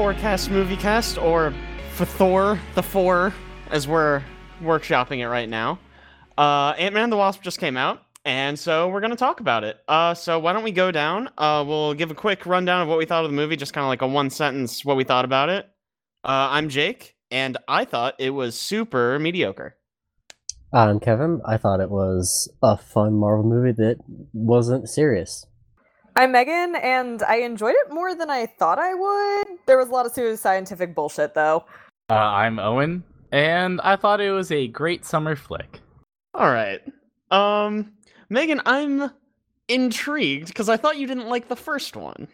Forecast Movie Cast, or for Thor, the Four, as we're workshopping it right now. Uh, Ant Man and the Wasp just came out, and so we're going to talk about it. Uh, so why don't we go down? Uh, we'll give a quick rundown of what we thought of the movie, just kind of like a one sentence what we thought about it. Uh, I'm Jake, and I thought it was super mediocre. I'm Kevin. I thought it was a fun Marvel movie that wasn't serious. I'm Megan, and I enjoyed it more than I thought I would. There was a lot of pseudoscientific bullshit, though. Uh, I'm Owen, and I thought it was a great summer flick. All right. Um, Megan, I'm intrigued because I thought you didn't like the first one.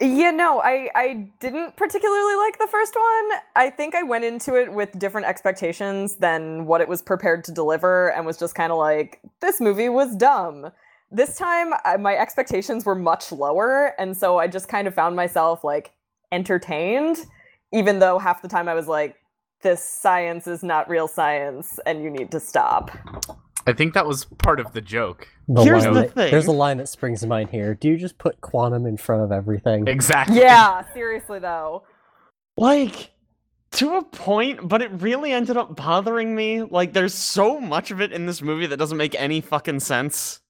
Yeah, no, I, I didn't particularly like the first one. I think I went into it with different expectations than what it was prepared to deliver and was just kind of like, this movie was dumb. This time, I, my expectations were much lower, and so I just kind of found myself like entertained, even though half the time I was like, this science is not real science and you need to stop. I think that was part of the joke. The Here's line the thing. There's a line that springs to mind here. Do you just put quantum in front of everything? Exactly. Yeah, seriously though. Like, to a point, but it really ended up bothering me. Like, there's so much of it in this movie that doesn't make any fucking sense.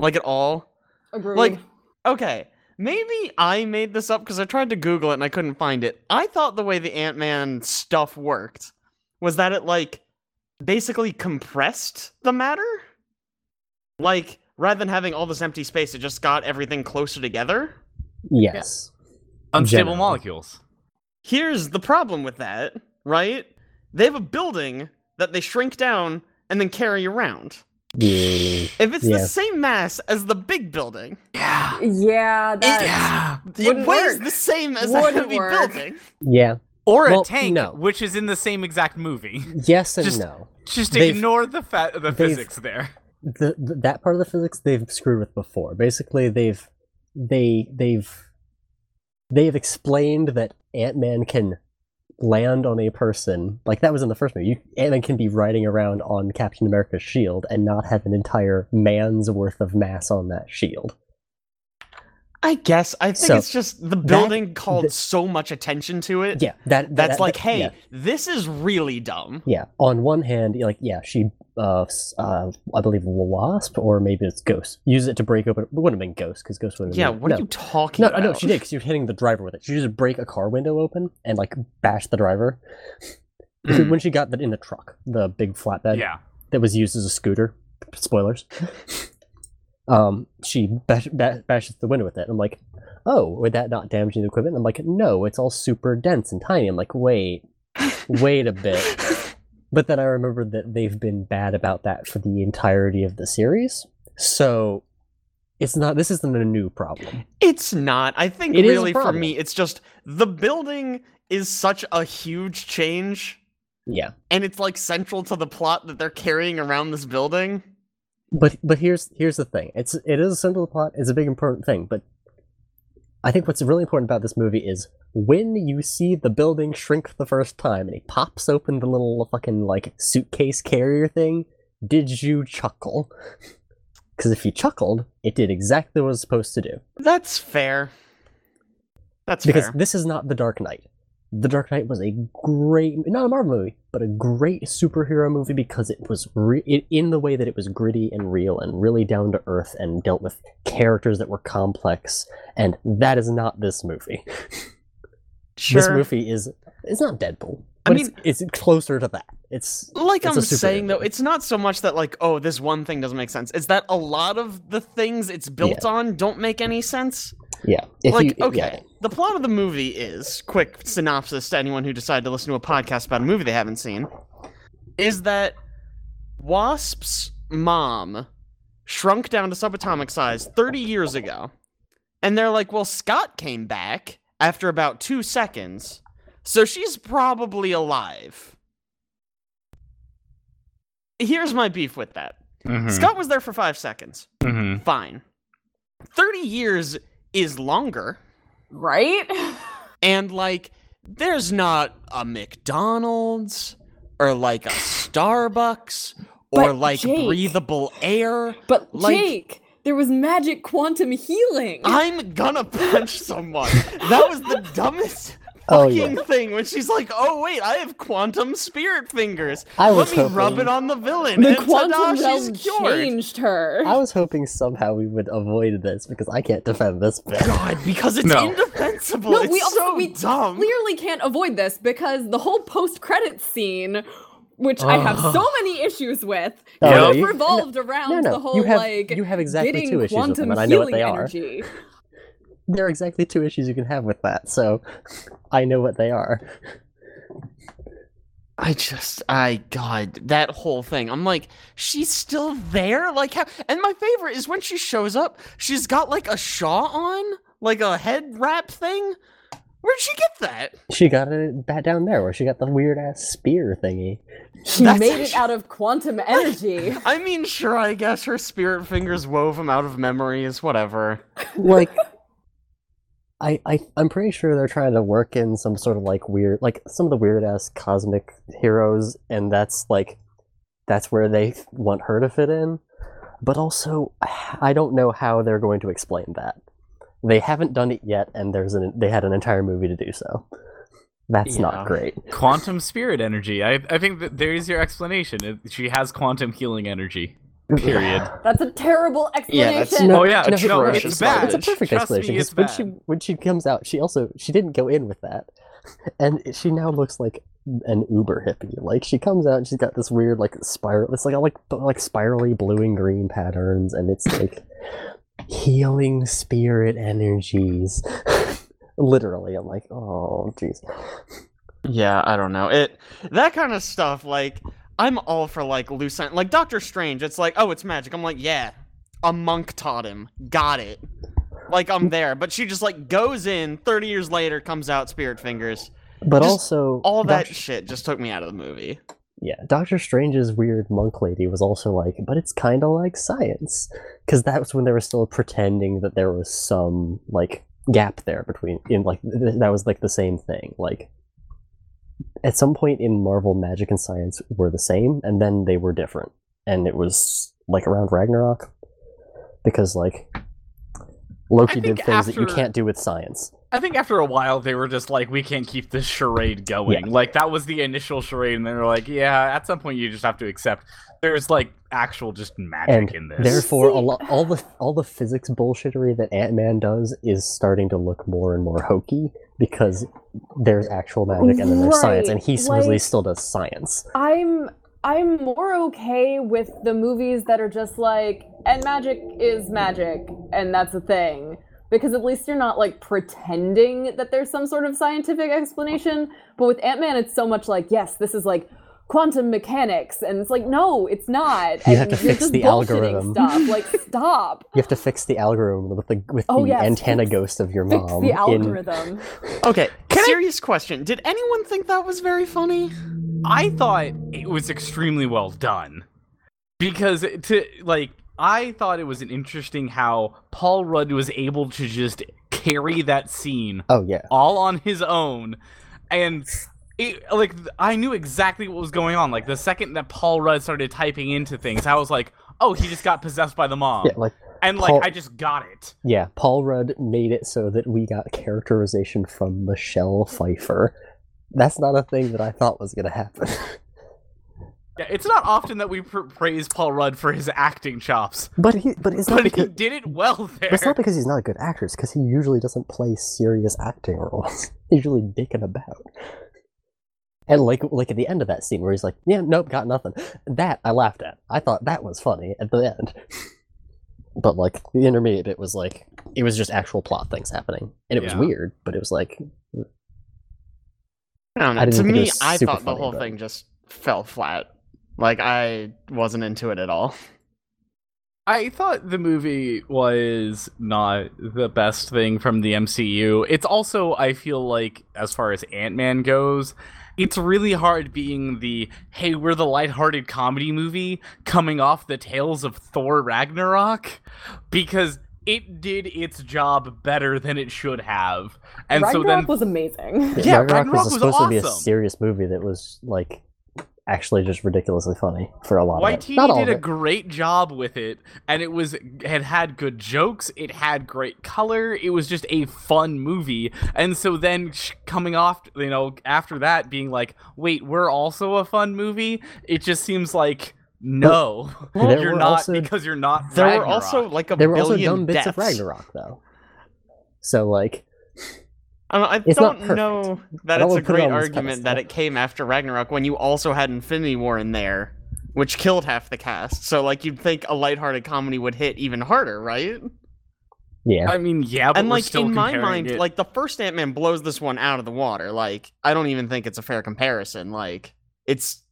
Like, at all. Agreed. Like, okay, maybe I made this up because I tried to Google it and I couldn't find it. I thought the way the Ant Man stuff worked was that it, like, basically compressed the matter. Like, rather than having all this empty space, it just got everything closer together. Yes. Unstable Generally. molecules. Here's the problem with that, right? They have a building that they shrink down and then carry around. Yeah. If it's the same mass as the big building, Yeah. yeah, that Yeah. it Wouldn't weighs work. the same as a Wouldn't heavy work. building. Yeah. Or Well, a tank, no. which is in the same exact movie. Yes and Just- no. Just They've- ignore the fa- the physics there. The, the that part of the physics they've screwed with before. Basically, they've they they've they've explained that Ant Man can land on a person like that was in the first movie. Man can be riding around on Captain America's shield and not have an entire man's worth of mass on that shield. I guess. I think So, it's just the building called th- so much attention to it. Yeah, that, that That's that- like, that- hey, yeah. this is really dumb. Yeah, on one hand, like yeah, she, uh, uh, I believe Wasp or maybe it's Ghost. Use it to break open. It wouldn't have been Ghost because Ghost would have. Yeah, been, what no. are you talking No, about? Know she did because you're hitting the driver with it. She just break a car window open and like bash the driver. Mm. when she got that in the truck, the big flatbed Yeah. that was used as a scooter. Spoilers. Um, she bash, ba- bashes the window with it. I'm like, oh, would that not damage the equipment? I'm like, no, it's all super dense and tiny. I'm like, wait, wait a bit. But then I remember that they've been bad about that for the entirety of the series. So it's not this isn't a new problem. It's not. I think It really for me, it's just the building is such a huge change, Yeah. and it's like central to the plot that they're carrying around this building. But but here's here's the thing. It's it is a simple plot, it's a big important thing, but I think what's really important about this movie is when you see the building shrink the first time and he pops open the little fucking like suitcase carrier thing, did you chuckle? Because if you chuckled, it did exactly what it was supposed to do. That's fair. That's because fair. this is not The Dark Knight. The Dark Knight was a great, not a Marvel movie, but a great superhero movie because it was re- it, in the way that it was gritty and real and really down to earth and dealt with characters that were complex. And that is not this movie. Sure. This movie is it's not Deadpool. I mean- it's, it's closer to that. It's like it's I'm saying though, it's not so much that like, oh, this one thing doesn't make sense. It's that a lot of the things it's built on don't make any sense. Yeah. If like, you, okay, yeah. the plot of the movie is quick synopsis to anyone who decided to listen to a podcast about a movie they haven't seen. Is that Wasp's mom shrunk down to subatomic size 30 years ago, and they're like, well, Scott came back after about two seconds, so she's probably alive. Here's my beef with that. Mhm. Scott was there for five seconds. Mhm. Fine. 30 years is longer. right? And like, there's not a McDonald's or like a Starbucks or But like Jake- breathable air. But Like- Jake, there was magic quantum healing. I'm gonna punch someone. That was the dumbest Oh, yeah. fucking thing when she's like, "Oh wait, I have quantum spirit fingers. I was Let me rub it on the villain." the and quantum ta-da, realm she's cured. changed her. I was hoping somehow we would avoid this because I can't defend this bit. God, because it's No. indefensible. no, it's we also so we dumb. clearly can't avoid this because the whole post-credit scene, which I have so many issues with, Oh, kind no, of you- revolved around no, no, the whole you have- like you have exactly getting two issues with quantum them, and I know what healing they are. Energy. There are exactly two issues you can have with that, so I know what they are. I just, I God, that whole thing. I'm like, she's still there. Like, how? And my favorite is when she shows up. She's got like a shaw on, like a head wrap thing. Where'd she get that? She got it back down there where she got the weird ass spear thingy. She That's made actually- it out of quantum energy. I mean, sure, I guess her spirit fingers wove them out of memories. Whatever. Like I, I I'm pretty sure they're trying to work in some sort of like weird like some of the weird ass cosmic heroes and that's like that's where they want her to fit in. But also I don't know how they're going to explain that. They haven't done it yet and there's an they had an entire movie to do so. That's Yeah. not great. Quantum spirit energy. I, I think that there's your explanation. She has quantum healing energy. Period. That's a terrible explanation. Yeah, explanation. that's- No, oh yeah, no, no, atrocious it's bad. It's a perfect Trust me, explanation it's because when bad. she when she comes out, she also she didn't go in with that, and she now looks like an uber hippie. Like she comes out and she's got this weird like spiral. It's like like like spirally blue and green patterns, and it's like healing spirit energies. Literally, I'm like, oh jeez. Yeah, I don't know. It that kind of stuff. Like, I'm all for like loose. Like Doctor Strange. It's like, oh, it's magic. I'm like, yeah, a monk taught him. Got it. Like I'm there. But she just like goes in. Thirty years later, comes out spirit fingers. But Just also, All that Doc- shit just took me out of the movie. Yeah, Doctor Strange's weird monk lady was also like, but it's kind of like science, because that was when they were still pretending that there was some like gap there between in like th- that was like the same thing. Like at some point in Marvel, magic and science were the same, and then they were different, and it was like around Ragnarok, because like Loki did things that you can't do with science. I think after a while they were just like, we can't keep this charade going. Like that was the initial charade, and they were like, yeah, at some point you just have to accept there's like actual just magic and in this. therefore a lo- all the all the physics bullshittery that ant-man does is starting to look more and more hokey because there's actual magic and then there's science and he Right, supposedly like- still does science I'm I'm more okay with the movies that are just like and magic is magic and that's a thing because at least you're not like pretending that there's some sort of scientific explanation. But with Ant-Man it's so much like yes this is like quantum mechanics. And it's like no it's not. You and have to you're fix just the algorithm. stuff. Like stop. You have to fix the algorithm with the with Oh, the yes, antenna fix- ghost of your fix mom the in algorithm. Okay, Can I- serious question. Did anyone think that was very funny? I thought it was extremely well done. Because to like I thought it was an interesting how Paul Rudd was able to just carry that scene oh yeah. all on his own. And it, like I knew exactly what was going on. Like the second that Paul Rudd started typing into things I was like oh he just got possessed by the mom yeah like and like I just got it. Yeah paul rudd made it so that we got characterization from michelle pfeiffer. That's not a thing that i thought was going to happen yeah, it's not often that we pr- praise Paul Rudd for his acting chops but he but it's not but he did it well there it's not because he's not a good actor. It's because he usually doesn't play serious acting roles. He's usually dicking about. And like like at the end of that scene where he's like, "Yeah, nope, got nothing." That I laughed at. I thought that was funny at the end. But like the intermediate bit was like it was just actual plot things happening, and it was weird. But it was like I don't know. I to me, I super thought the whole but- thing just fell flat. Like I wasn't into it at all. I thought the movie was not the best thing from the MCU. It's also, I feel like, as far as Ant Man goes, it's really hard being the hey, we're the lighthearted comedy movie coming off the tails of Thor Ragnarok because it did its job better than it should have. And so Ragnarok then was amazing Yeah, Ragnarok Ragnarok was was supposed to be a serious movie that was like actually just ridiculously funny for a lot of it. Waititi Not all did of a great job with it, and it was had had good jokes. It had great color. It was just a fun movie. And so then sh- coming off, you know, after that, being like, "Wait, we're also a fun movie." It just seems like no, There you're not also- because you're not. There were also like a There were also billion dumb bits of Ragnarok though. So like, I, don't, I It's don't know that don't it's a wanna it great argument that it came after Ragnarok when you also had Infinity War in there, which killed half the cast. So like you'd think a lighthearted comedy would hit even harder, right? yeah, I mean, yeah, but and we're like still in my mind, it- like the first Ant Man blows this one out of the water. Like I don't even think it's a fair comparison. Like it's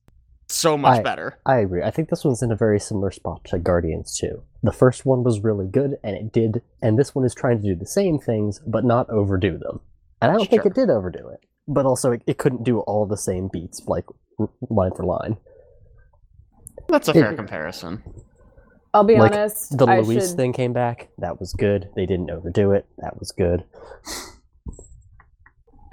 so much I- better. I agree. I think this one's in a very similar spot to Guardians 2. The first one was really good, and it did, and this one is trying to do the same things, but not overdo them. And I don't think it did overdo it, but also it, it couldn't do all the same beats, like line for line. That's a it- fair comparison. I'll be Like, honest. The I Luis should, thing came back. That was good. They didn't overdo it. That was good.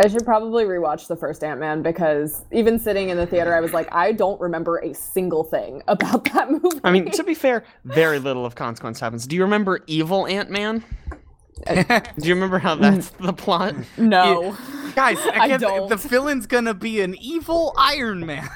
I should probably rewatch the first Ant Man because even sitting in the theater, I was like, I don't remember a single thing about that movie. I mean, to be fair, very little of consequence happens. Do you remember Evil Ant Man? Do you remember how mm. that's the plot? no. guys, I again, don't. the villain's gonna be an evil Iron Man.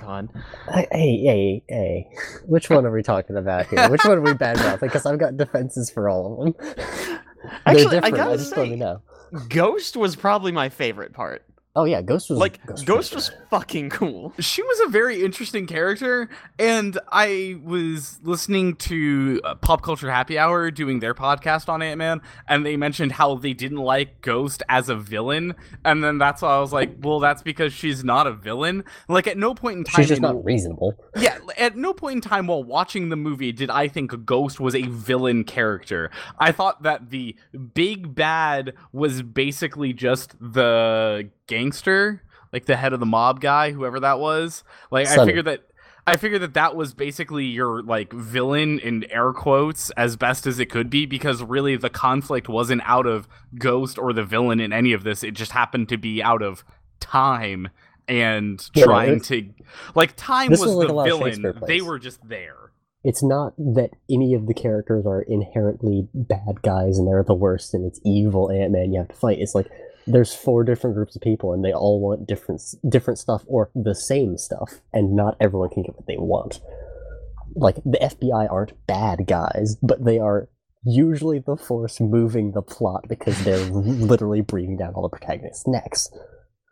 God. Hey, hey, hey, hey. Which one are we talking about here? Which one are we bad mouthing? Because I've got defenses for all of them. Actually, I They're different. gotta just let me say- know. Ghost was probably my favorite part. Oh yeah, Ghost was Like Ghost, Ghost was was fucking cool. she was a very interesting character and i was listening to uh, pop culture happy hour doing their podcast on ant-man and they mentioned how they didn't like ghost as a villain and then that's why i was like well that's because she's not a villain like at no point in time She's just in- not reasonable. yeah at no point in time while watching the movie did i think ghost was a villain character i thought that the big bad was basically just the gangster like the head of the mob guy whoever that was like i figured that I figured that that was basically your like villain in air quotes as best as it could be because really the conflict wasn't out of Ghost or the villain in any of this. It just happened to be out of time and Yeah, trying to like time was was like the a lot of villain. They were just there. It's not that any of the characters are inherently bad guys and they're the worst and it's evil Ant Man you have to fight. It's like there's four different groups of people and they all want different different stuff or the same stuff, and not everyone can get what they want. Like the FBI aren't bad guys, but they are usually the force moving the plot because they're literally breathing down all the protagonists' necks.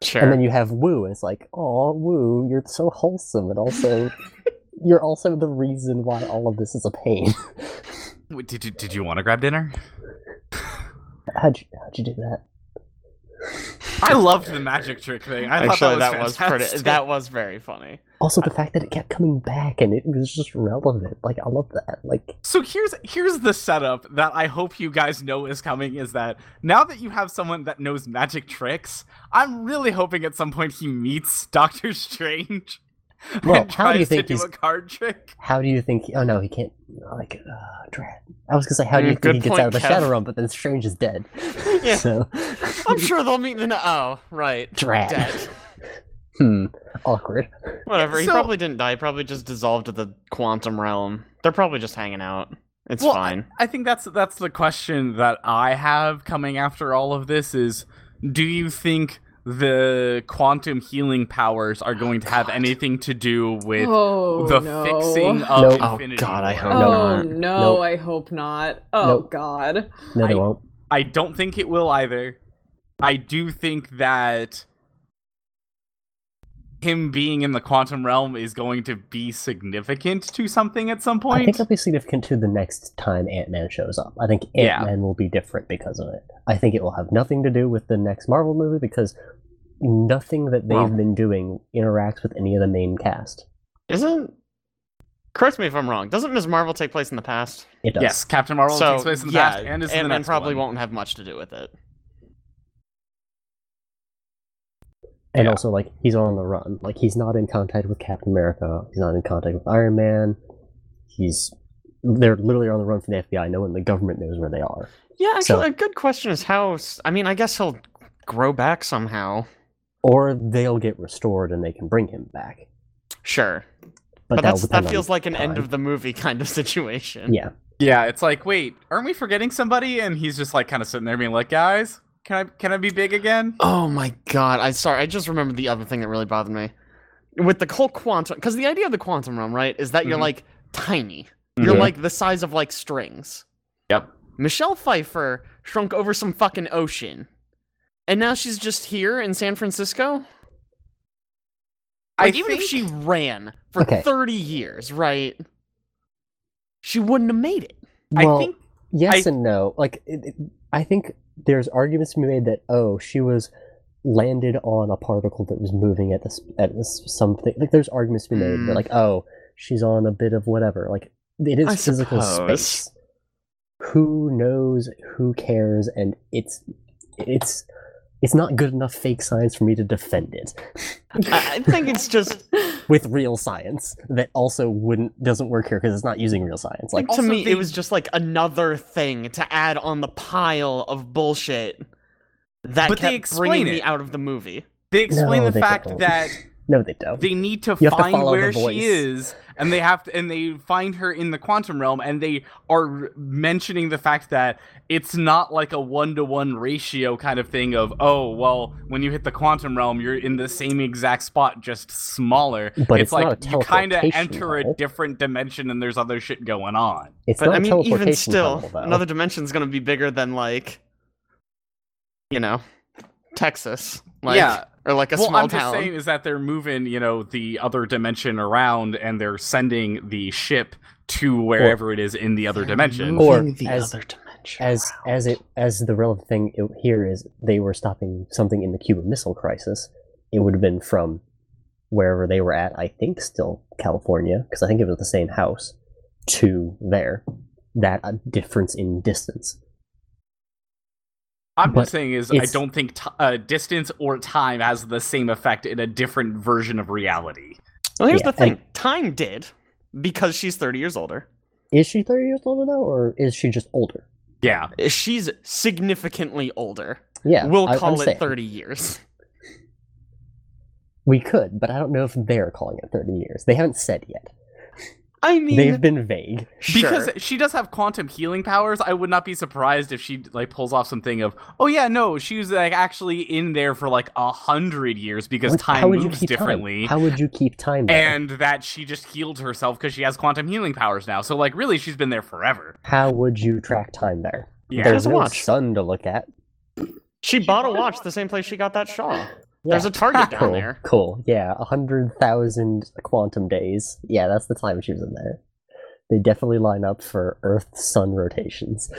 Sure. And then you have Woo, and it's like, oh, Woo, you're so wholesome, and also you're also the reason why all of this is a pain. Wait, Did you did you want to grab dinner? how'd you how'd you do that? I loved the magic trick thing. I Actually, thought that that was was, pretty. That was very funny. Also, the fact that it kept coming back and it was just relevant. Like, I love that. Like, So here's here's the setup that I hope you guys know is coming is that now that you have someone that knows magic tricks, I'm really hoping at some point he meets Doctor Strange Well, and how do you think he's- a card trick. how do you think? Oh no, he can't. Like, uh, Drat. I was gonna say, how do you Mm, think he gets point, out of the Kev. Shadow Realm? But then Strange is dead. Yeah. So, I'm sure they'll meet in the. Oh, right. Drat. Dead. hmm, awkward. Whatever. He So- probably didn't die. He probably just dissolved to the quantum realm. They're probably just hanging out. It's Well, fine. I think that's that's the question that I have coming after all of this is do you think the quantum healing powers are going to have anything to do with oh, the no. fixing of Nope. Oh, God, I hope Oh not. no, Nope. I hope not. Oh Nope. god. No, I- won't. I don't think it will either. I do think that him being in the quantum realm is going to be significant to something at some point. I think it'll be significant to the next time Ant Man shows up. I think Ant Man will be different because of it. I think it will have nothing to do with the next Marvel movie because nothing that they've Well- been doing interacts with any of the main cast. Isn't. Correct me if I'm wrong. Doesn't Ms. Marvel take place in the past? It does. yes, Captain Marvel so takes place in the yeah, past and is in the Ant-Man next probably one. won't have much to do with it. And Yeah. also, like, he's on the run. Like, he's not in contact with Captain America. He's not in contact with Iron Man. He's. They're literally on the run from the FBI. No one in the government knows where they are. Yeah, actually, So- a good question is how. I mean, I guess he'll grow back somehow. Or they'll get restored and they can bring him back. Sure, but, but, that'll that's, depend that feels like an end of the movie kind of situation. Yeah, Yeah, it's like, wait, aren't we forgetting somebody? And he's just like kind of sitting there being like, guys, can I can I be big again? Oh my god! I sorry. I just remembered the other thing that really bothered me with the whole quantum. Because the idea of the quantum realm, right, is that you're Mhm. like tiny. You're Mhm. like the size of like strings. Yep. Michelle Pfeiffer shrunk over some fucking ocean, and now she's just here in San Francisco. I Like even if she ran for Okay. thirty years, right? She wouldn't have made it. well, I think yes I- and no. Like, it, it- I think there's arguments to be made that oh, she was landed on a particle that was moving at this at this something. Like, there's arguments to be made Mm. that like oh, she's on a bit of whatever. Like, it is I physical suppose. space. Who knows? Who cares? And it's it's it's not good enough fake science for me to defend it I, I think it's just with real science that also wouldn't doesn't work here because it's not using real science. Like like to me, they- it was just like another thing to add on the pile of bullshit that But they kept explain bringing me out of the movie. they explain No, the they fact don't. that no, they don't. they need to You have to find the where she is and they have to and they find her in the quantum realm and they are mentioning the fact that it's not like a one-to-one ratio kind of thing of oh well when you hit the quantum realm you're in the same exact spot just smaller But it's, it's like you kind of teleportation enter a different dimension and there's other shit going on It's But not I a mean, even still, tunnel, though. another dimension's gonna be bigger than like, you know, Texas. Like, Yeah. Or like a well small i'm just town. saying is that they're moving you know the other dimension around and they're sending the ship to wherever it is in the other dimension Or the as- other dimension. as around. as it as the relevant thing here is they were stopping something in the Cuban Missile Crisis. It would have been from wherever they were at. I think still California because I think it was the same house to there. That uh, difference in distance. I'm But just saying is I don't think t- uh, distance or time has the same effect in a different version of reality. well, here's yeah, the thing: and- time did because she's 30 years older. Is she thirty years older now, or is she just older? Yeah, She's significantly older. Yeah, we'll I- I'm call it saying. 30 years. We could, but I don't know if they're calling it thirty years. They haven't said yet. I mean, They've been vague. because sure. she does have quantum healing powers. I would not be surprised if she like pulls off something of, oh yeah, no, she was like actually in there for like a hundred years because What- time how would you moves keep differently. Time? How would you keep time? there? and that she just healed herself because she has quantum healing powers now. So like really she's been there forever. how would you track time there? Yeah. There's There's a no watch. sun to look at. she bought a watch the same place she got that shawl. Yeah. There's a Target down cool, there. Cool. Yeah, a hundred thousand quantum days. Yeah, that's the time she was in there. They definitely line up for Earth Sun rotations.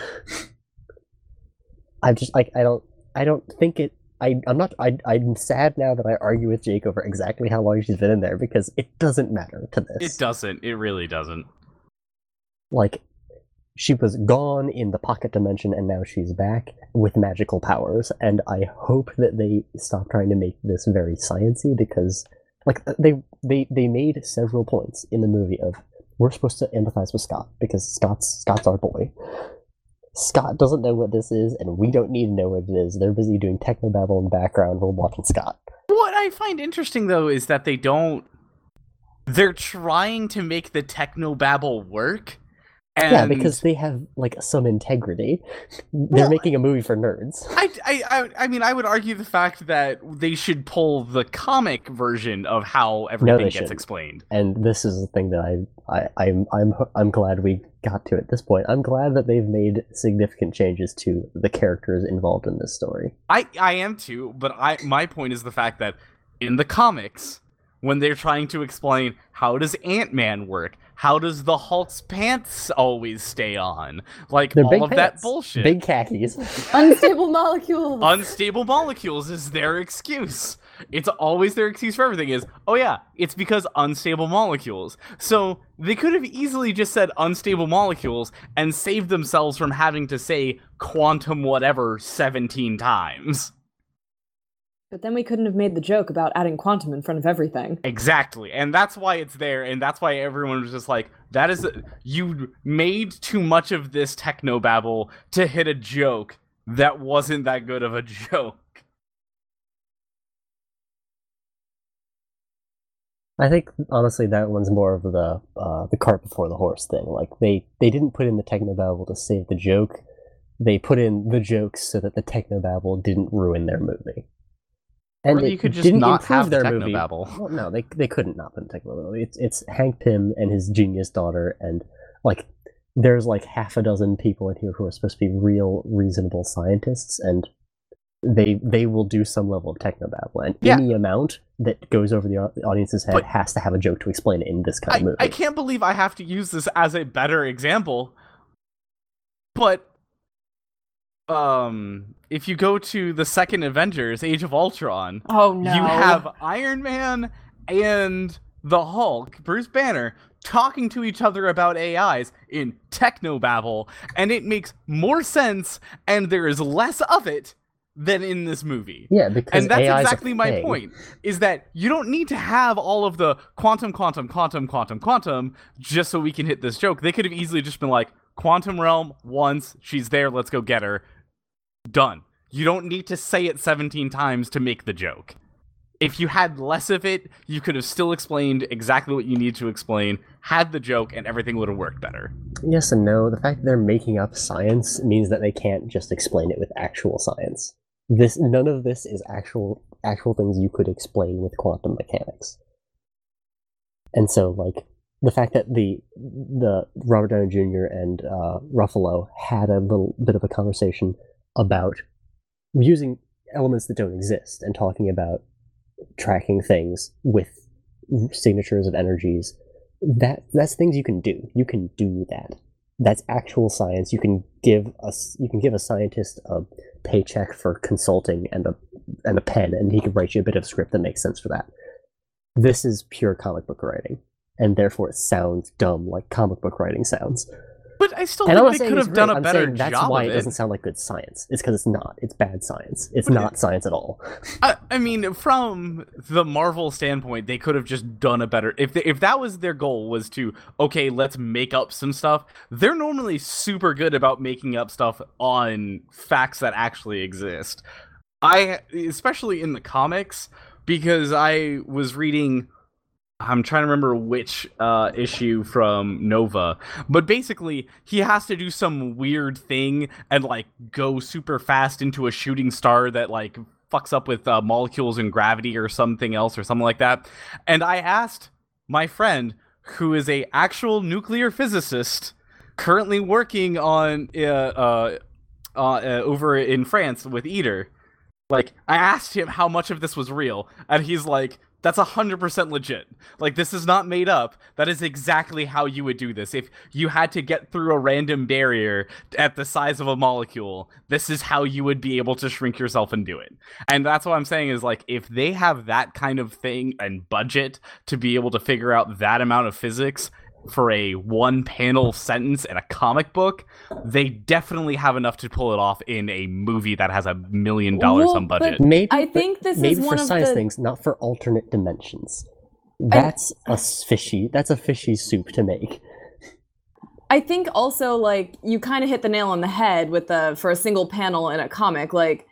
I just like I don't I don't think it. I I'm not I I'm sad now that I argue with Jake over exactly how long she's been in there because it doesn't matter to this. It doesn't. It really doesn't. like she was gone in the pocket dimension and now she's back with magical powers and i hope that they stop trying to make this very sciency because like uh, they they they made several points in the movie of we're supposed to empathize with scott because scott's scott's our boy scott doesn't know what this is and we don't need to know what it is they're busy doing technobabble in the background we're watching scott What I find interesting though is that they don't. They're trying to make the technobabble work. And yeah because they have like some integrity they're Well, making a movie for nerds I, I, I, mean, I would argue the fact that they should pull the comic version of how everything they gets shouldn't. explained. and this is the thing that I, I I'm I'm I'm glad we got to at this point. I'm glad that they've made significant changes to the characters involved in this story. I, I am too, but I, my point is the fact that in the comics, when they're trying to explain how does Ant Man work, how does the Hulk's pants always stay on, like They're all big of that pants, bullshit. big khakis. Unstable molecules. unstable molecules is their excuse. It's always their excuse for everything is, oh yeah, it's because unstable molecules. So they could have easily just said unstable molecules and saved themselves from having to say quantum whatever 17 times. But then we couldn't have made the joke about adding quantum in front of everything. Exactly. And that's why it's there and that's why everyone was just like that is you made too much of this technobabble to hit a joke that wasn't that good of a joke. I think honestly that one's more of the uh, the cart before the horse thing. Like they they didn't put in the techno technobabble to save the joke. They put in the jokes so that the techno technobabble didn't ruin their movie. Or it you could just didn't not improve have the their movie. Well, no, they they couldn't not put in technobabble. It's it's Hank Pym and his genius daughter, and like there's like half a dozen people in here who are supposed to be real reasonable scientists, and they they will do some level of technobabble, and Yeah. any amount that goes over the, the audience's head But- has to have a joke to explain it in this kind I, of movie. I can't believe I have to use this as a better example. But um if you go to the second Avengers, Age of Ultron, Oh no. you have Iron Man and the Hulk, Bruce Banner, talking to each other about AIs in technobabble, and it makes more sense and there is less of it than in this movie. Yeah, because And that's AI is a exactly my thing. point. Is that you don't need to have all of the quantum, quantum, quantum, quantum, quantum just so we can hit this joke. They could have easily just been like, quantum realm once, she's there, let's go get her. Done. You don't need to say it 17 times to make the joke. If you had less of it, you could have still explained exactly what you need to explain, had the joke, and everything would have worked better. Yes and no. The fact that they're making up science means that they can't just explain it with actual science. This none of this is actual actual things you could explain with quantum mechanics. And so, like the fact that the the Robert Downey Jr. and uh, Ruffalo had a little bit of a conversation about using elements that don't exist and talking about tracking things with signatures of energies that that's things you can do. You can do that. That's actual science. You can give us you can give a scientist a paycheck for consulting and a and a pen and he can write you a bit of script that makes sense for that. This is pure comic book writing and therefore it sounds dumb like comic book writing sounds But I still and I'm think they could have done a I'm better that's job why of it it. doesn't sound like good science it's because it's not it's bad science it's But it- not science at all I, I mean, from the Marvel standpoint, they could have just done a better. If they, if that was their goal, was to okay, let's make up some stuff. They're normally super good about making up stuff on facts that actually exist. I, especially in the comics, because I was reading. I'm trying to remember which uh, issue from Nova, but basically he has to do some weird thing and like go super fast into a shooting star that like fucks up with uh, molecules and gravity or something else or something like that. And I asked my friend, who is a actual nuclear physicist, currently working on uh, uh, uh, over in France with ITER. Like I asked him how much of this was real, and he's like, "That's hundred percent legit. Like this is not made up. That is exactly how you would do this. If you had to get through a random barrier at the size of a molecule, this is how you would be able to shrink yourself and do it." And that's what I'm saying is like, if they have that kind of thing and budget to be able to figure out that amount of physics for a one panel sentence in a comic book, they definitely have enough to pull it off in a movie that has a million dollars Well, on budget. maybe I think this is maybe one for of science the- things not for alternate dimensions that's a fishy that's a fishy soup to make I think also like you kind of hit the nail on the head with the for a single panel in a comic. Like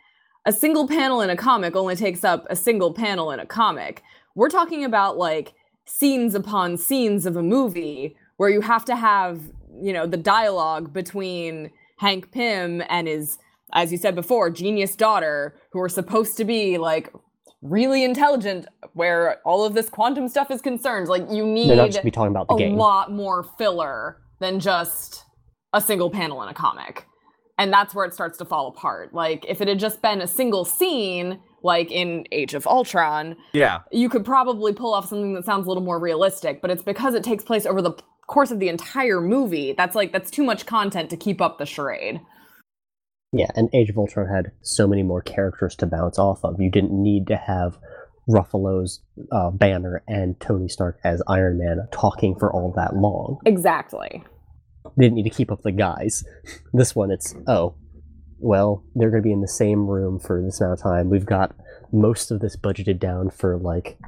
a single panel in a comic only takes up a single panel in a comic. We're talking about like scenes upon scenes of a movie where you have to have, you know, the dialogue between Hank Pym and his as you said before, genius daughter who are supposed to be like really intelligent where all of this quantum stuff is concerned. Like you need just be talking about the a game lot more filler than just a single panel in a comic. And that's where it starts to fall apart. Like, if it had just been a single scene, like in Age of Ultron, yeah. you could probably pull off something that sounds a little more realistic. But it's because it takes place over the course of the entire movie. That's like, that's too much content to keep up the charade. Yeah, and Age of Ultron had so many more characters to bounce off of. You didn't need to have Ruffalo's uh, Banner and Tony Stark as Iron Man talking for all that long. Exactly. They didn't need to keep up the guys. This one, it's oh, well, they're going to be in the same room for this amount of time. We've got most of this budgeted down for like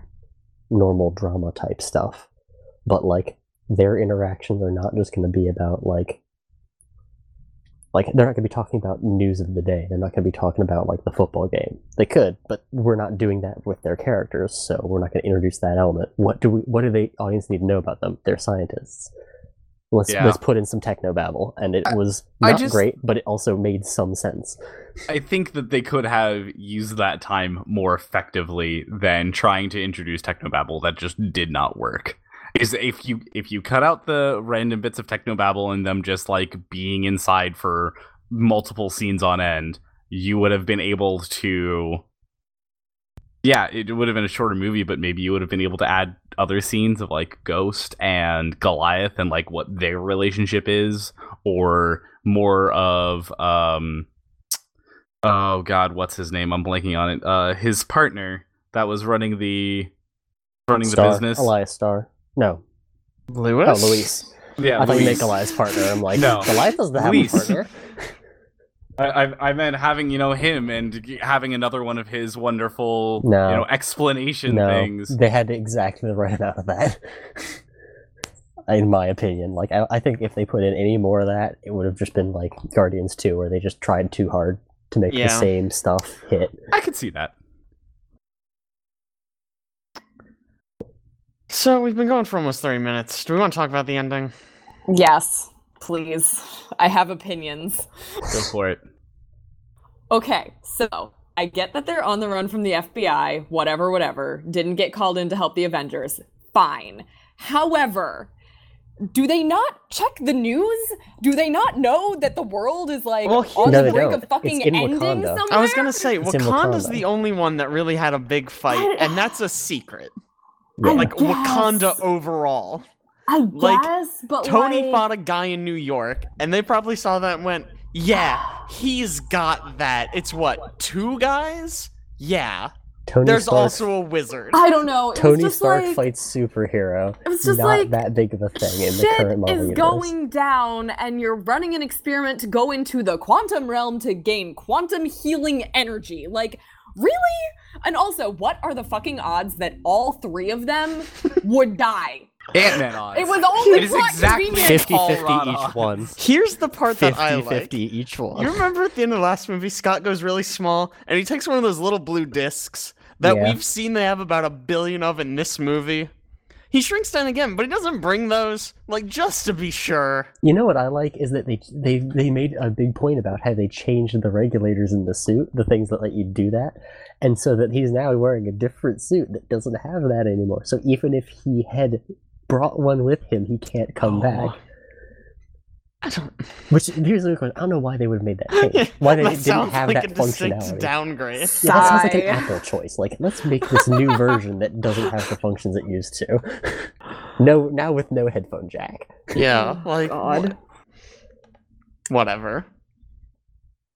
normal drama type stuff, but like their interactions are not just going to be about like Like they're not going to be talking about news of the day. They're not going to be talking about like the football game. They could, but we're not doing that with their characters, so we're not going to introduce that element. What do we? What do the audience need to know about them? They're scientists. Let's Yeah. let's put in some techno babble, and it was not just- great, but it also made some sense. I think that they could have used that time more effectively than trying to introduce technobabble that just did not work. Is if you if you cut out the random bits of technobabble and them just like being inside for multiple scenes on end, you would have been able to yeah, it would have been a shorter movie, but maybe you would have been able to add other scenes of like Ghost and Goliath and like what their relationship is, or more of um oh god, what's his name? I'm blanking on it. Uh his partner that was running the running Star, the business. Elias Star. No, Lewis. oh Luis. Yeah, I thought you Luis. meant Elias partner. I'm like, No. Goliath doesn't have a partner. I, I I meant having you know him and having another one of his wonderful No. you know explanation no, things. they had exactly the right amount of that. In my opinion, like I, I think if they put in any more of that, it would have just been like Guardians Two, where they just tried too hard to make the same stuff hit. I could see that. So we've been going for almost 30 minutes. Do we want to talk about the ending? Yes, please. I have opinions. Go for it. Okay, so I get that they're on the run from the FBI, whatever, whatever, didn't get called in to help the Avengers. Fine. However, do they not check the news? Do they not know that the world is like Well, on No, the brink don't. of fucking It's ending Wakanda. somewhere? I was gonna say It's in Wakanda's Wakanda. the only one that really had a big fight, I- and that's a secret. Yeah. Like guess. Wakanda overall. I like, but Tony like, fought a guy in New York, and they probably saw that and went, "Yeah, he's got that." It's what two guys? Yeah. Tony There's Stark, also a wizard. I don't know. It Tony just Stark like, fights superhero. It was just not like that big of a thing in the current Marvel is universe. going down and you're running an experiment to go into the quantum realm to gain quantum healing energy. Like, really? And also, what are the fucking odds that all three of them would die? Ant Man odds. It was only It is plot exactly 50 50 each one. Here's the part that 50 I like. 50 each one. You remember at the end of the last movie, Scott goes really small, and he takes one of those little blue discs that Yeah. we've seen they have about a billion of in this movie. He shrinks down again, but he doesn't bring those, like just to be sure. You know what I like is that they they they made a big point about how they changed the regulators in the suit, the things that let you do that, and so that he's now wearing a different suit that doesn't have that anymore. So even if he had brought one with him, he can't come Oh. back. I don't. Which here's the question: I don't know why they would have made that change. Why they that didn't have like that a functionality. downgrade. Yeah, that sounds like an Apple choice. Like, let's make this new version that doesn't have the functions it used to. No, now with no headphone jack. Yeah, Oh, like God. wh- whatever.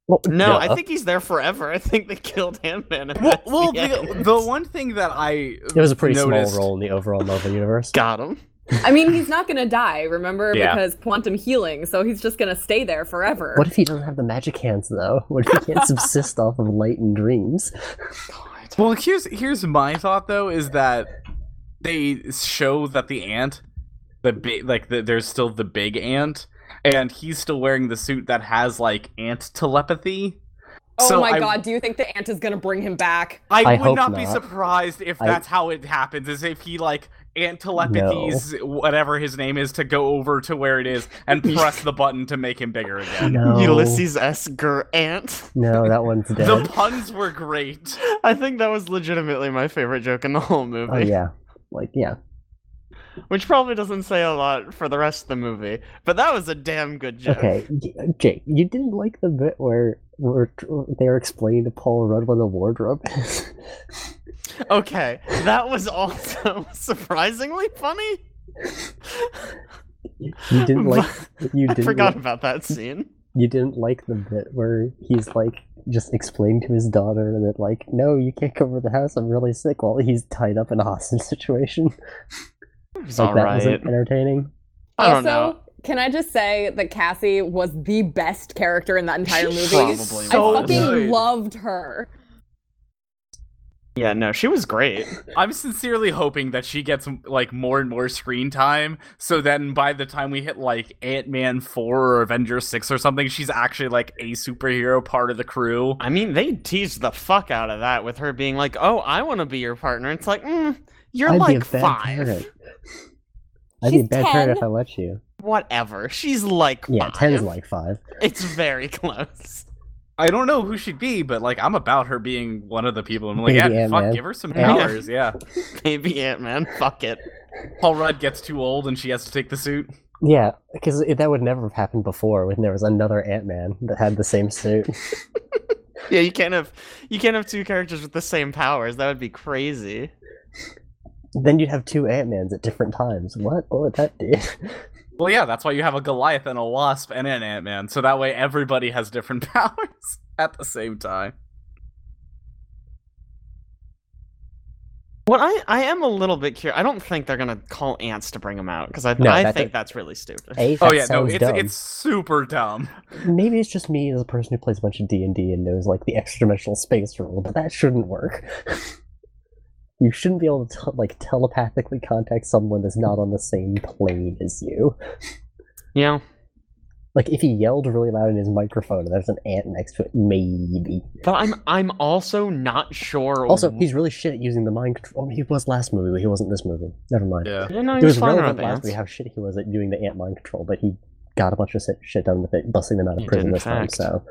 Well, No, I think he's there forever. I think they killed Ant Man. well, well the, the one thing that I it was a pretty noticed, small role in the overall Marvel universe. got him. I mean, he's not gonna die, remember? Yeah. Because quantum healing, so he's just gonna stay there forever. What if he doesn't have the magic hands though? What if he can't subsist off of light and dreams? Well, here's here's my thought though is that they show that the ant, the big like the, there's still the big ant, and he's still wearing the suit that has like ant telepathy. oh So my I- god, do you think the ant is gonna bring him back? I, I would hope not, be surprised if I- that's how it happens. Is if he like ant telepathies whatever his name is to go over to where it is and press the button to make him bigger again. No, Ulysses S. Gur Ant. no, that one's dead. The puns were great. I think that was legitimately my favorite joke in the whole oh, movie. Oh yeah, like yeah. Which probably doesn't say a lot for the rest of the movie, but that was a damn good joke. Okay, Jake, you didn't like the bit where where they were explaining to Paul Rudd what a wardrobe is. Okay, that was also surprisingly funny. you didn't like. You I didn't. I forgot Like, about that scene. you didn't like the bit where he's like just explaining to his daughter that like, no, you can't come over the house. I'm really sick while he's tied up in a hostage situation. It was like that alright. wasn't entertaining. I don't also, know. can I just say that Cassie was the best character in that entire She movie? probably I fucking good. loved her. Yeah, no, she was great. I'm sincerely hoping that she gets like more and more screen time, so then by the time we hit like Ant Man four or Avengers six or something, she's actually like a superhero part of the crew. I mean, they teased the fuck out of that with her being like, "Oh, I want to be your partner." It's like, mm, you're I'd be a like bad five. parent. I'd be a She's bad parent if I let you. Whatever. She's like Yeah, five. ten's like five. It's very close. I don't know who she'd be, but like I'm about her being one of the people. I'm like, Maybe yeah, Ant-Man. fuck, give her some powers. Yeah. Maybe Ant Man. Fuck it. Paul Rudd gets too old and she has to take the suit. Yeah, because that would never have happened before when there was another Ant Man that had the same suit. Yeah, you can't have you can't have two characters with the same powers. That would be crazy. Then you'd have two Ant Mans at different times. What? What would that do? Well, yeah, that's why you have a Goliath and a Wasp and an Ant Man, so that way everybody has different powers at the same time. What I I am a little bit curious. I don't think they're gonna call ants to bring them out because I No, I that- think that's really stupid. A, Oh yeah, no, it's dumb. it's super dumb. Maybe it's just me as a person who plays a bunch of D and D and knows like the extra dimensional space rule, but that shouldn't work. You shouldn't be able to tel- like telepathically contact someone that's not on the same plane as you. Yeah. Like if he yelled really loud in his microphone and there's an ant next to it, maybe. But I'm I'm also not sure. Also, he's really shit at using the mind control. Oh, he was last movie, but he wasn't this movie. Never mind. Yeah. yeah, no, It he was was fine relevant around the last movie how shit he was at doing the ant mind control, but he got a bunch of shit, shit done with it, busting them out of He prison in this time. So,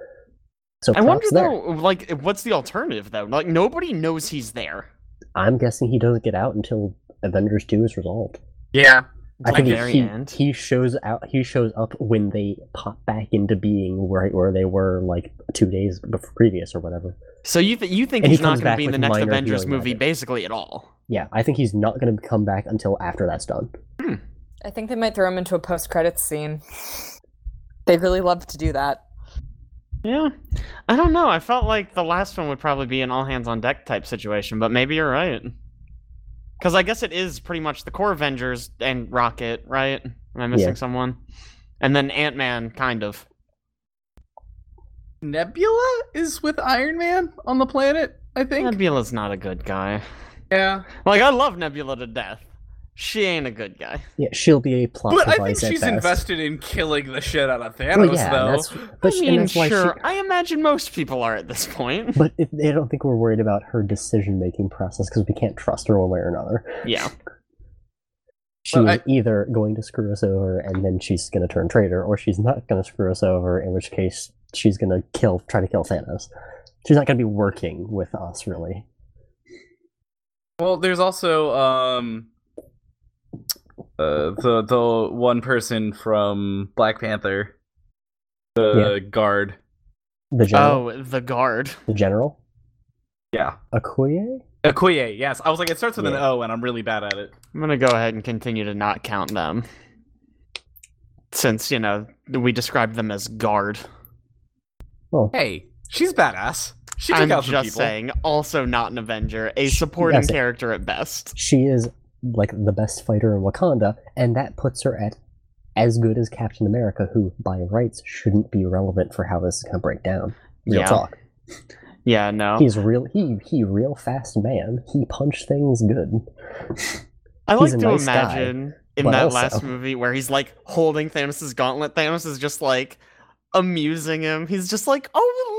so I wonder there. though, like, what's the alternative though? Like, nobody knows he's there. I'm guessing he doesn't get out until Avengers Two is resolved. Yeah. I Like think he- very he, end? he shows out. He shows up when they pop back into being right where they were like two days before previous or whatever. So you th- you think And he he's not going to be in the next Avengers movie magic. basically at all? Yeah, I think he's not going to come back until after that's done. Hmm. I think they might throw him into a post credits scene. They really love to do that. Yeah, I don't know. I felt like the last one would probably be an all hands on deck type situation, but maybe you're right. Because I guess it is pretty much the core Avengers and Rocket, right? Am I missing Yeah. someone? And then Ant Man, kind of. Nebula is with Iron Man on the planet, I think. Nebula's not a good guy. yeah. Like I love Nebula to death. She ain't a good guy. Yeah, she'll be a plot But I think she's best. invested in killing the shit out of Thanos, Well, yeah, though. that's, but I she- mean, that's sure. she, I imagine most people are at this point. But it, I don't think we're worried about her decision making process because we can't trust her one way or another. yeah. She's But I- either going to screw us over and then she's going to turn traitor, or she's not going to screw us over, in which case she's going to kill, try to kill Thanos. She's not going to be working with us, really. Well, there's also um uh the the one person from Black Panther, the guard. The general, Oh, the guard. the general, Yeah. Okoye. Okoye, yes. I was like, it starts with an O, and I'm really bad at it. I'm gonna go ahead and continue to not count them, since you know we described them as guard. Well, Hey, she's badass. She took I'm out some just people. saying, also not an Avenger, a Sh- supporting yes. character at best. she is like the best fighter in Wakanda, and that puts her at as good as Captain America, who by rights shouldn't be relevant for how this is to break down. Real Yeah. talk. Yeah, no. He's real. He he real fast man. He punch things good. I like to nice guy, imagine in but that also- last movie where he's like holding Thanos' gauntlet. Thanos is just like amusing him. He's just like, "Oh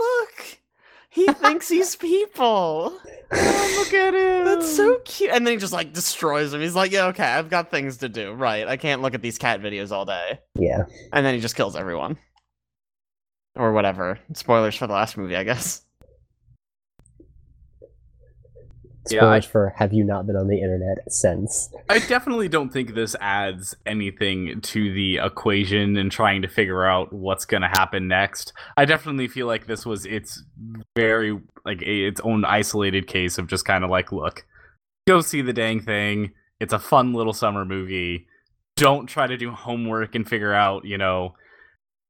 he thinks he's people. Oh, look at him. That's so cute." And then he just like destroys him. He's like, "Yeah, okay, I've got things to do. Right, I can't look at these cat videos all day." Yeah. And then he just kills everyone, or whatever. Spoilers for the last movie, I guess. Yeah, Spoilers I- for have you not been on the internet since? I definitely don't think this adds anything to the equation and trying to figure out what's going to happen next. I definitely feel like this was its very like a, its own isolated case of just kind of like, look, go see the dang thing. It's a fun little summer movie. Don't try to do homework and figure out, you know,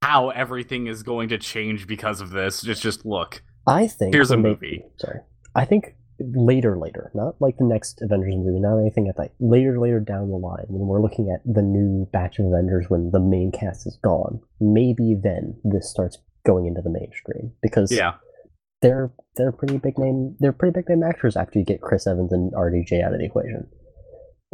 how everything is going to change because of this. Just just look. I think Here's a movie. sorry. I think later, later, not like the next Avengers movie, not anything at that. Later, later down the line, when we're looking at the new batch of Avengers, when the main cast is gone, maybe then this starts going into the mainstream because Yeah. they're they're pretty big name. They're pretty big name actors after you get Chris Evans and RDJ out of the equation.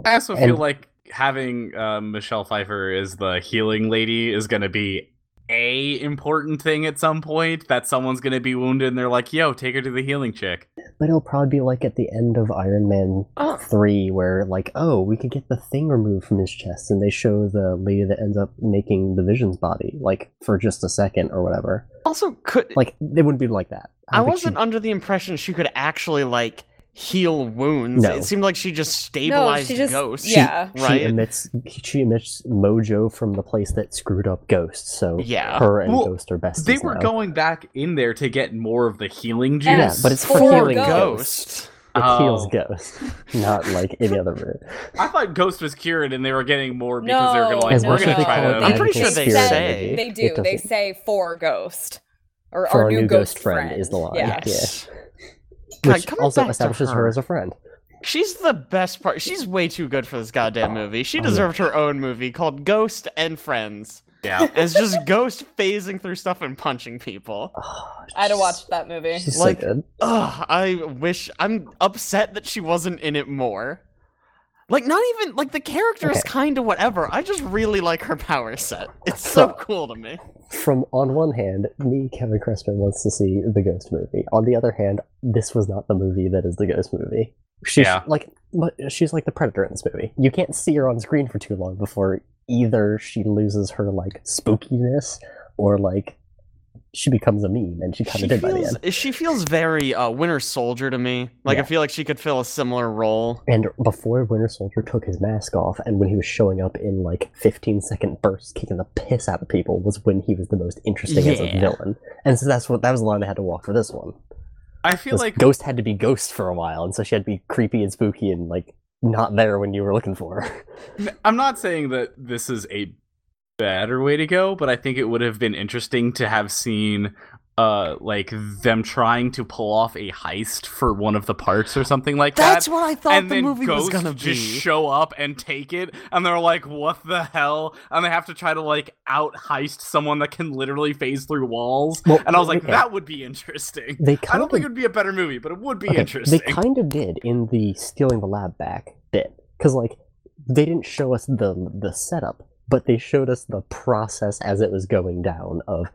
I also feel like having uh, Michelle Pfeiffer as the healing lady is going to be a important thing at some point. That someone's going to be wounded, and they're like, "Yo, take her to the healing chick." But it'll probably be like at the end of Iron Man Oh. three, where like, oh, we could get the thing removed from his chest, and they show the lady that ends up making the Vision's body, like for just a second or whatever. Also, could Like they wouldn't be like that. I don't wasn't she'd- under the impression she could actually like heal wounds. No. It seemed like she just stabilized she just- ghosts. yeah. She right. emits she emits mojo from the place that screwed up Ghost. So Yeah. her and Well, Ghost are besties They were now. going back in there to get more of the healing juice. Yeah, but it's for For healing Ghost. Ghost. It Oh. heals Ghost, not like any other root. I thought Ghost was cured, and they were getting more because they were No, gonna like, As we're gonna try it to. I'm pretty sure they say- energy, They do. They say for Ghost. Or For our our new new ghost, ghost friend is the line. Yeah. Yes. which coming also establishes her. her. as a friend. She's the best part. She's way too good for this goddamn oh. movie. She Oh, deserved her own movie called Ghost and Friends. Yeah. It's just Ghost phasing through stuff and punching people. Oh, I had to she's- watch that movie. She's Like- so good. Ugh, I wish. I'm upset that she wasn't in it more. Like, not even. Like, the character is kind of whatever. I just really like her power set. It's so So- cool to me. From on one hand, me, Kevin Cressman, wants to see the Ghost movie. On the other hand, this was not the movie that is the Ghost movie. She's Yeah. like, but she's like the Predator in this movie. You can't see her on screen for too long before either she loses her like spookiness or like she becomes a meme, and she kind of did by the end. she feels very uh, Winter Soldier to me. Like, I feel like she could fill a similar role. And before Winter Soldier took his mask off, and when he was showing up in like 15 second bursts, kicking the piss out of people, was when he was the most interesting as a villain. And so that's what that was the line they had to walk for this one. I feel like Ghost had to be Ghost for a while, and so she had to be creepy and spooky and like not there when you were looking for her. I'm not saying that this is a better way to go, but I think it would have been interesting to have seen uh like them trying to pull off a heist for one of the parts or something like That's that. That's what I thought and the then movie was Ghost gonna be. just show up and take it, and they're like, "What the hell?" And they have to try to like out heist someone that can literally phase through walls. Well, and I was like, okay. that would be interesting. They I don't of think it would be a better movie, but it would be okay, interesting. They kind of did in the stealing the lab back bit, because like they didn't show us the the setup, but they showed us the process as it was going down. Of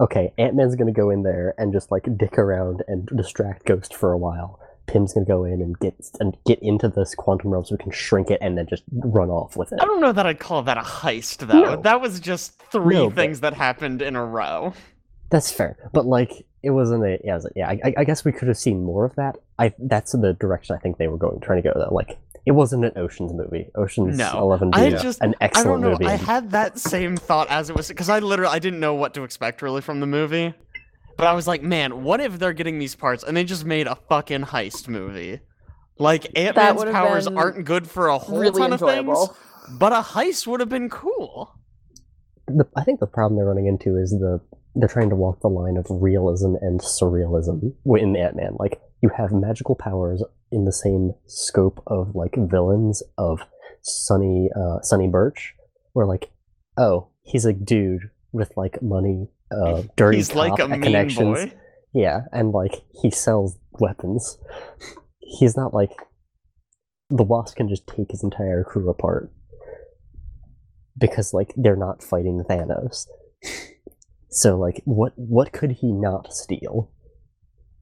okay, Ant Man's gonna go in there and just like dick around and distract Ghost for a while. Pym's gonna go in and get and get into this quantum realm so we can shrink it and then just run off with it. I don't know that I'd call that a heist, though. No. That was just three No, things that happened in a row. That's fair, but like it wasn't a yeah, was yeah. I, I guess we could have seen more of that. I that's the direction I think they were going trying to go though. Like it wasn't an Ocean's movie. Ocean's No. Eleven I being just- an I excellent don't know. movie. I had that same thought as it was because I literally I didn't know what to expect really from the movie. But I was like, man, what if they're getting these parts and they just made a fucking heist movie? Like Ant Man's powers aren't good for a whole really ton of enjoyable. things, but a heist would have been cool. the, I think the problem they're running into is the they're trying to walk the line of realism and surrealism in Ant Man. Like you have magical powers in the same scope of like villains of Sunny uh, Sonny Birch, where like oh he's a dude with like money, uh, dirty He's like a mean connections. boy. Yeah, and like he sells weapons. He's not like the Wasp can just take his entire crew apart because like they're not fighting Thanos. So like, what what could he not steal?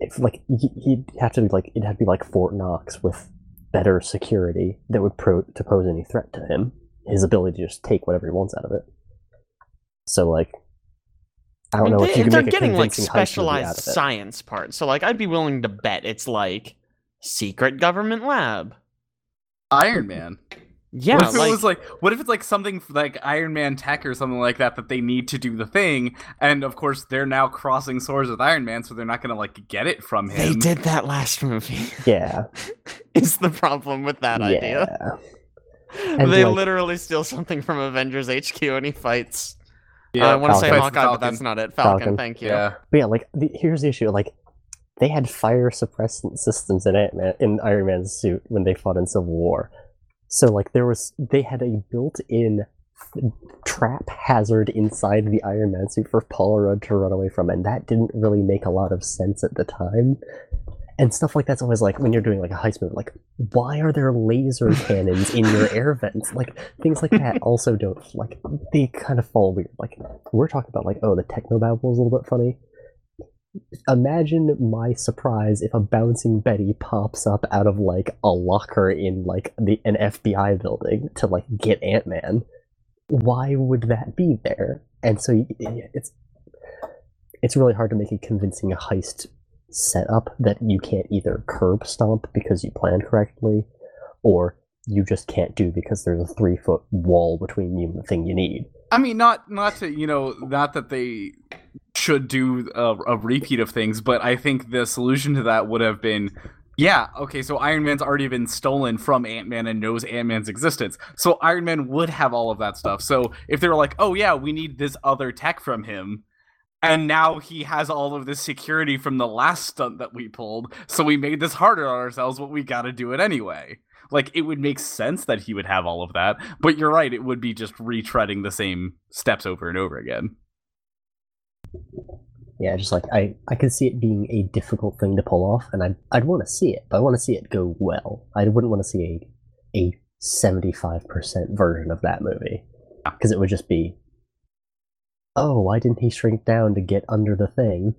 If like he- he'd have to be like it'd have to be like Fort Knox with better security that would pro- to pose any threat to him. His ability to just take whatever he wants out of it. So like, I don't I mean, know they, if you can they're make a getting like convincing out specialized of it. science parts. So like I'd be willing to bet it's like secret government lab. Iron Man. Yeah, what if like, it was like what if it's like something f- like Iron Man tech or something like that that they need to do the thing, and of course they're now crossing swords with Iron Man, so they're not gonna like get it from him. they did that last movie. Yeah, is the problem with that idea. yeah. And, they like- literally steal something from Avengers HQ and he fights. Yeah, uh, I want to say Falcon. Hawkeye, but that's not it. Falcon, Falcon. thank you. Yeah, But yeah, like the, here's the issue: like they had fire suppressant systems in Ant Man in Iron Man's suit when they fought in Civil War. So like there was they had a built-in trap hazard inside the Iron Man suit for Paul Rudd to run away from, and that didn't really make a lot of sense at the time. And stuff like that's always like when you're doing like a heist movie, like why are there laser cannons in your air vents? Like things like that also don't like they kind of fall weird. Like we're talking about like oh the techno babble is a little bit funny. Imagine my surprise if a bouncing Betty pops up out of like a locker in like the an FBI building to like get Ant Man. Why would that be there? And so it's it's really hard to make a convincing heist setup that you can't either curb stomp because you planned correctly, or you just can't do because there's a three foot wall between you and the thing you need. I mean, not not to you know, not that they should do a, a repeat of things, but I think the solution to that would have been, yeah, okay, so Iron Man's already been stolen from Ant Man and knows Ant Man's existence, so Iron Man would have all of that stuff. So if they were like, oh yeah, we need this other tech from him. And now he has all of this security from the last stunt that we pulled, so we made this harder on ourselves, but we gotta do it anyway. Like it would make sense that he would have all of that, but you're right, it would be just retreading the same steps over and over again. Yeah, just like I, I can see it being a difficult thing to pull off, and I'd, I'd want to see it, but I want to see it go well. I wouldn't want to see a a seventy five percent version of that movie because it would just be, oh, why didn't he shrink down to get under the thing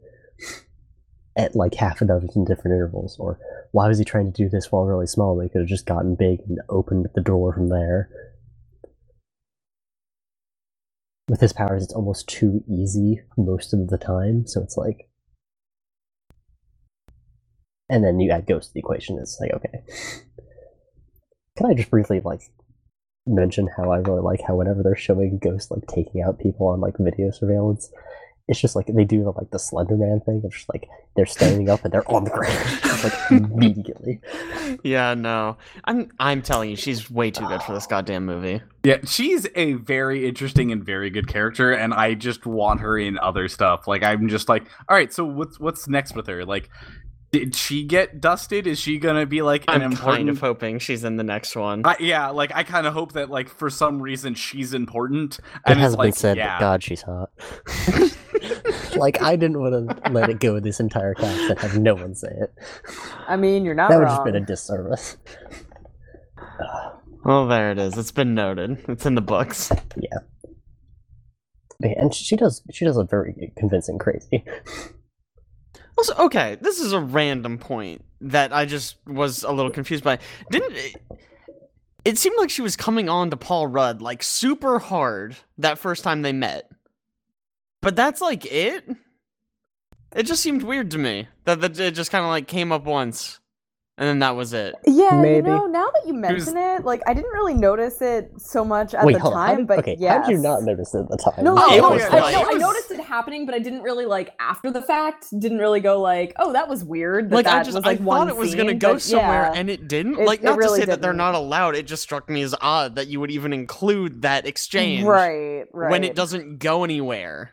at like half a dozen different intervals, or why was he trying to do this while really small? They could have just gotten big and opened the door from there. with his powers, it's almost too easy most of the time. So it's like, and then you add Ghost to the equation. It's like, okay, can I just briefly like mention how I really like how whenever they're showing ghosts like taking out people on like video surveillance, it's just like they do the, like the Slender Man thing. It's just like they're standing up and they're on the ground like immediately. Yeah, no. I'm I'm telling you, she's way too good for this goddamn movie. Yeah, she's a very interesting and very good character, and I just want her in other stuff. Like I'm just like, all right, so what's what's next with her? Like, did she get dusted? Is she gonna be like an I'm important? kind of hoping she's in the next one. I, yeah, like I kind of hope that like for some reason she's important. It And it's hasn't like, been said, yeah, but God, she's hot. like I didn't want to let it go this entire cast and have no one say it. I mean, you're not that would wrong. have been a disservice. Well, there it is. It's been noted. It's in the books. Yeah, and she does. She does a very convincing crazy. Also, okay, this is a random point that I just was a little confused by. Didn't it, it seemed like she was coming on to Paul Rudd like super hard that first time they met. But that's like it? It just seemed weird to me that, that it just kind of like came up once and then that was it. Yeah, Maybe. you know, now that you mention it, like I didn't really notice it so much at Wait, the hold on. Time, did, but okay, yes. how did you not notice it at the time? No, Oh, I, it noticed, was I, no, it I noticed it happening, but I didn't really like after the fact. Didn't really go like, oh, that was weird. That like that I just was like I thought it was gonna go but somewhere yeah. and it didn't. It- like it not really to say that they're not allowed. It just struck me as odd that you would even include that exchange right, right. when it doesn't go anywhere.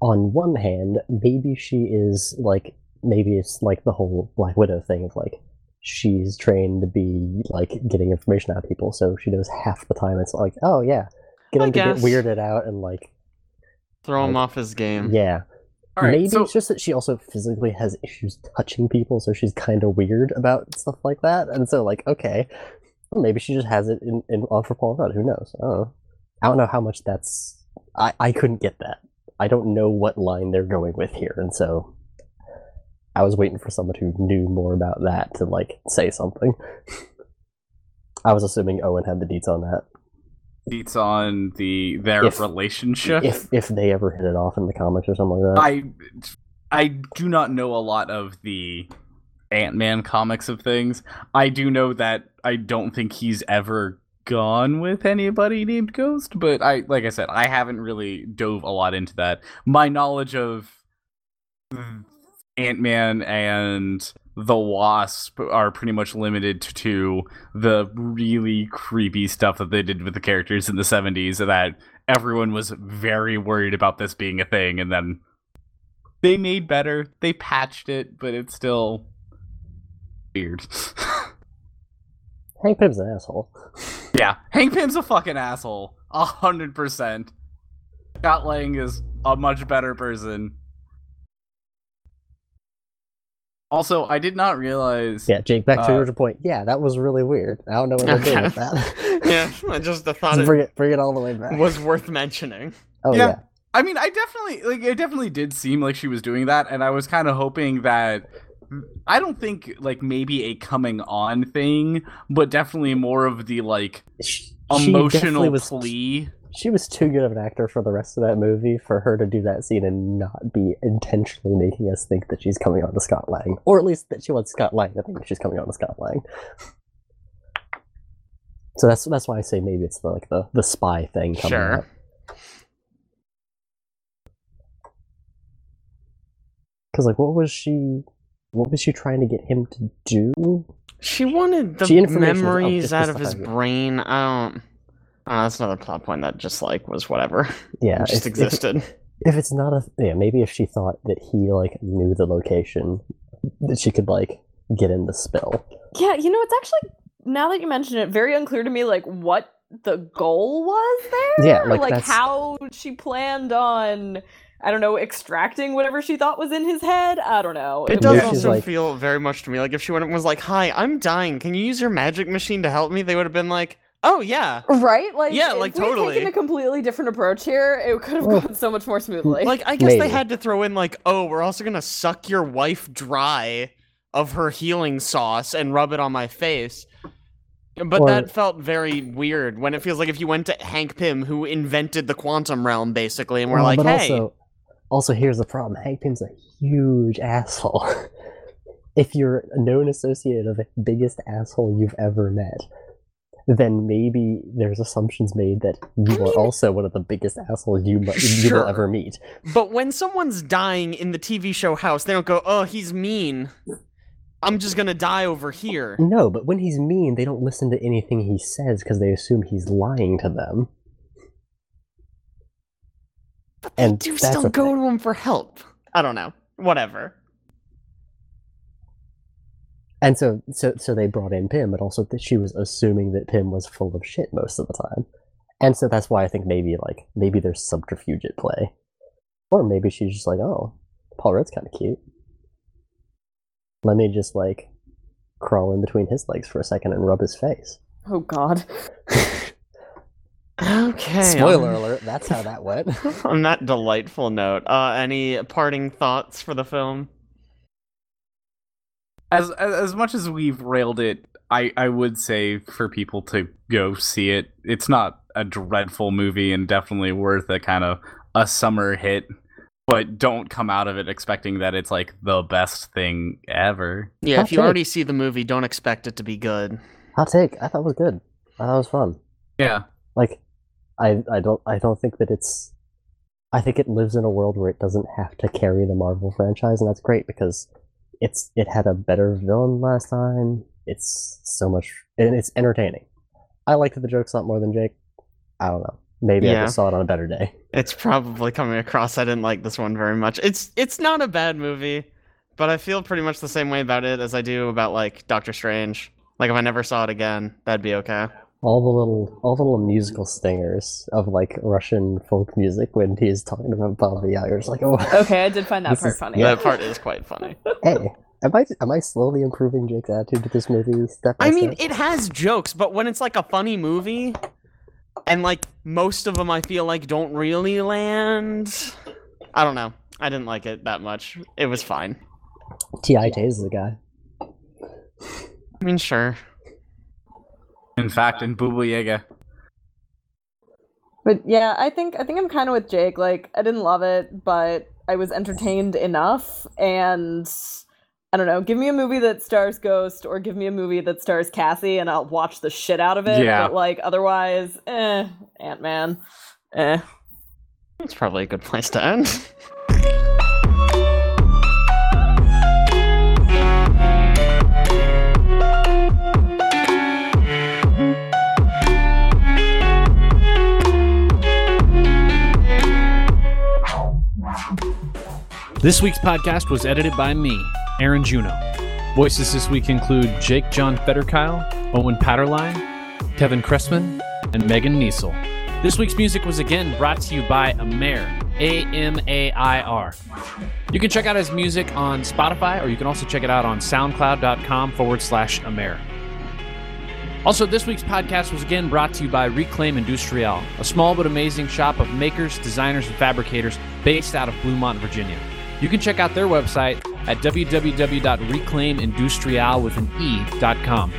on one hand, maybe she is like maybe it's like the whole Black Widow thing of like she's trained to be like getting information out of people, so she knows half the time it's like, oh yeah, get I him to get weirded out and like Throw him off his game. yeah. All right, maybe so it's just that she also physically has issues touching people, so she's kind of weird about stuff like that. And so, like, okay, well, maybe she just has it in, in on for Paul Rudd. Who knows? I don't know. I don't know how much that's. I I couldn't get that. I don't know what line they're going with here, and so I was waiting for someone who knew more about that to like say something. I was assuming Owen had the deets on that. It's on the their If- relationship. If if they ever hit it off in the comics or something like that. I I do not know a lot of the Ant-Man comics of things. I do know that I don't think he's ever gone with anybody named Ghost, but I like I said, I haven't really dove a lot into that. My knowledge of Ant-Man and the Wasp are pretty much limited to the really creepy stuff that they did with the characters in the 70s that everyone was very worried about this being a thing and then they made better. They patched it, but it's still weird. Hank Pym's an asshole. Yeah, Hank Pym's a fucking asshole. A hundred percent. Scott Lang is a much better person. Also, I did not realize. Yeah, Jake, back to Uh, your point. Yeah, that was really weird. I don't know what they're doing with that. yeah, I just thought Just it bring it, bring it all the way back. was worth mentioning. oh Yeah. yeah. I mean, I definitely like. It definitely did seem like she was doing that, and I was kind of hoping that. I don't think like maybe a coming on thing, but definitely more of the like She, she definitely emotional was, plea. She was too good of an actor for the rest of that movie for her to do that scene and not be intentionally making us think that she's coming on to Scott Lang, or at least that she wants Scott Lang to think she's coming on to Scott Lang. So that's that's why I say maybe it's the, like the the spy thing coming Sure. up. Because like, what was she? What was she trying to get him to do? She wanted the She memories out of his brain. I don't. Oh, that's another plot point that just like was whatever. Yeah, it just if- if- existed. if it's not a yeah maybe if she thought that he like knew the location that she could like get in the spill Yeah, you know, it's actually now that you mention it, very unclear to me like what the goal was there. Yeah, like, that's- how she planned on I don't know, extracting whatever she thought was in his head. I don't know. It Yeah, does she's also like- feel very much to me like if she went and was like, "Hi, I'm dying. Can you use your magic machine to help me?" They would have been like, "Oh yeah." Right? Like, Yeah, if like, we had totally. taken a completely different approach here, it could have gone so much more smoothly. Like I guess they had to throw in like, "Oh, we're also gonna suck your wife dry of her healing sauce and rub it on my face." But Or- that felt very weird when it feels like if you went to Hank Pym, who invented the quantum realm, basically, and we're Well, like, but "Hey, also also here's the problem hank pym's a huge asshole if you're a known associate of the biggest asshole you've ever met then maybe there's assumptions made that you I are mean- also one of the biggest assholes you, mu- you will ever meet But when someone's dying in the TV show house, they don't go, "Oh, he's mean. I'm just gonna die over here." no but when he's mean they don't listen to anything he says because they assume he's lying to them But they And do still go thing. to him for help. I don't know. Whatever. And so, so, so they brought in Pym, but also that she was assuming that Pym was full of shit most of the time, and so that's why I think maybe like maybe there's subterfuge at play, or maybe she's just like, oh, Paul Rudd's kind of cute. Let me just like crawl in between his legs for a second and rub his face. oh god. Okay. Spoiler on- alert! That's how that went. On that delightful note, uh, any parting thoughts for the film? As as as much as we've railed it, I I would say for people to go see it. It's not a dreadful movie and definitely worth a kind of a summer hit. But don't come out of it expecting that it's like the best thing ever. Yeah, Hot if you take. already see the movie, don't expect it to be good. Hot take. I thought it was good. I thought it was fun. Yeah. Like, I I don't I don't think that it's. I think it lives in a world where it doesn't have to carry the Marvel franchise, and that's great because it's it had a better villain last time. It's so much and it's entertaining. I liked the jokes a lot more than Jake. I don't know. Maybe I just saw it on a better day. It's probably coming across. I didn't like this one very much. It's it's not a bad movie, but I feel pretty much the same way about it as I do about like Doctor Strange. Like if I never saw it again, that'd be okay. All the little all the little musical stingers of like Russian folk music when he's talking about Baba Yaga. It's like, oh, Okay, I did find that part is- funny. Yeah. That part is quite funny. hey, am I am I slowly improving Jake's attitude to this movie step by I mean, step? it has jokes, but when it's like a funny movie, and like most of them, I feel like don't really land. I don't know. I didn't like it that much. It was fine. Ti Tay's the guy. I mean, sure. In fact, in Booba Yaga. But yeah, I think I think I'm kind of with Jake. Like, I didn't love it, but I was entertained enough. And I don't know, give me a movie that stars Ghost, or give me a movie that stars Cassie, and I'll watch the shit out of it. Yeah. But like, otherwise, eh, Ant Man, eh. That's probably a good place to end. This week's podcast was edited by me, Aaron Juno. Voices this week include Jake John Fetterkyle, Owen Patterline, Kevin Cressman, and Megan Niesel. This week's music was again brought to you by Amair, A M A I R. You can check out his music on Spotify, or you can also check it out on soundcloud.com forward slash Amair. Also, this week's podcast was again brought to you by Reclaim Industrial, a small but amazing shop of makers, designers, and fabricators based out of Bluemont, Virginia. You can check out their website at www.reclaimindustrial.com.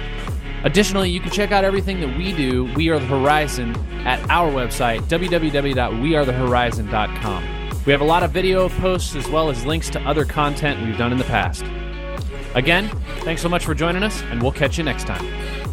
Additionally, you can check out everything that we do, We Are the Horizon, at our website, www.wearethehorizon.com. We have a lot of video posts as well as links to other content we've done in the past. Again, thanks so much for joining us, and we'll catch you next time.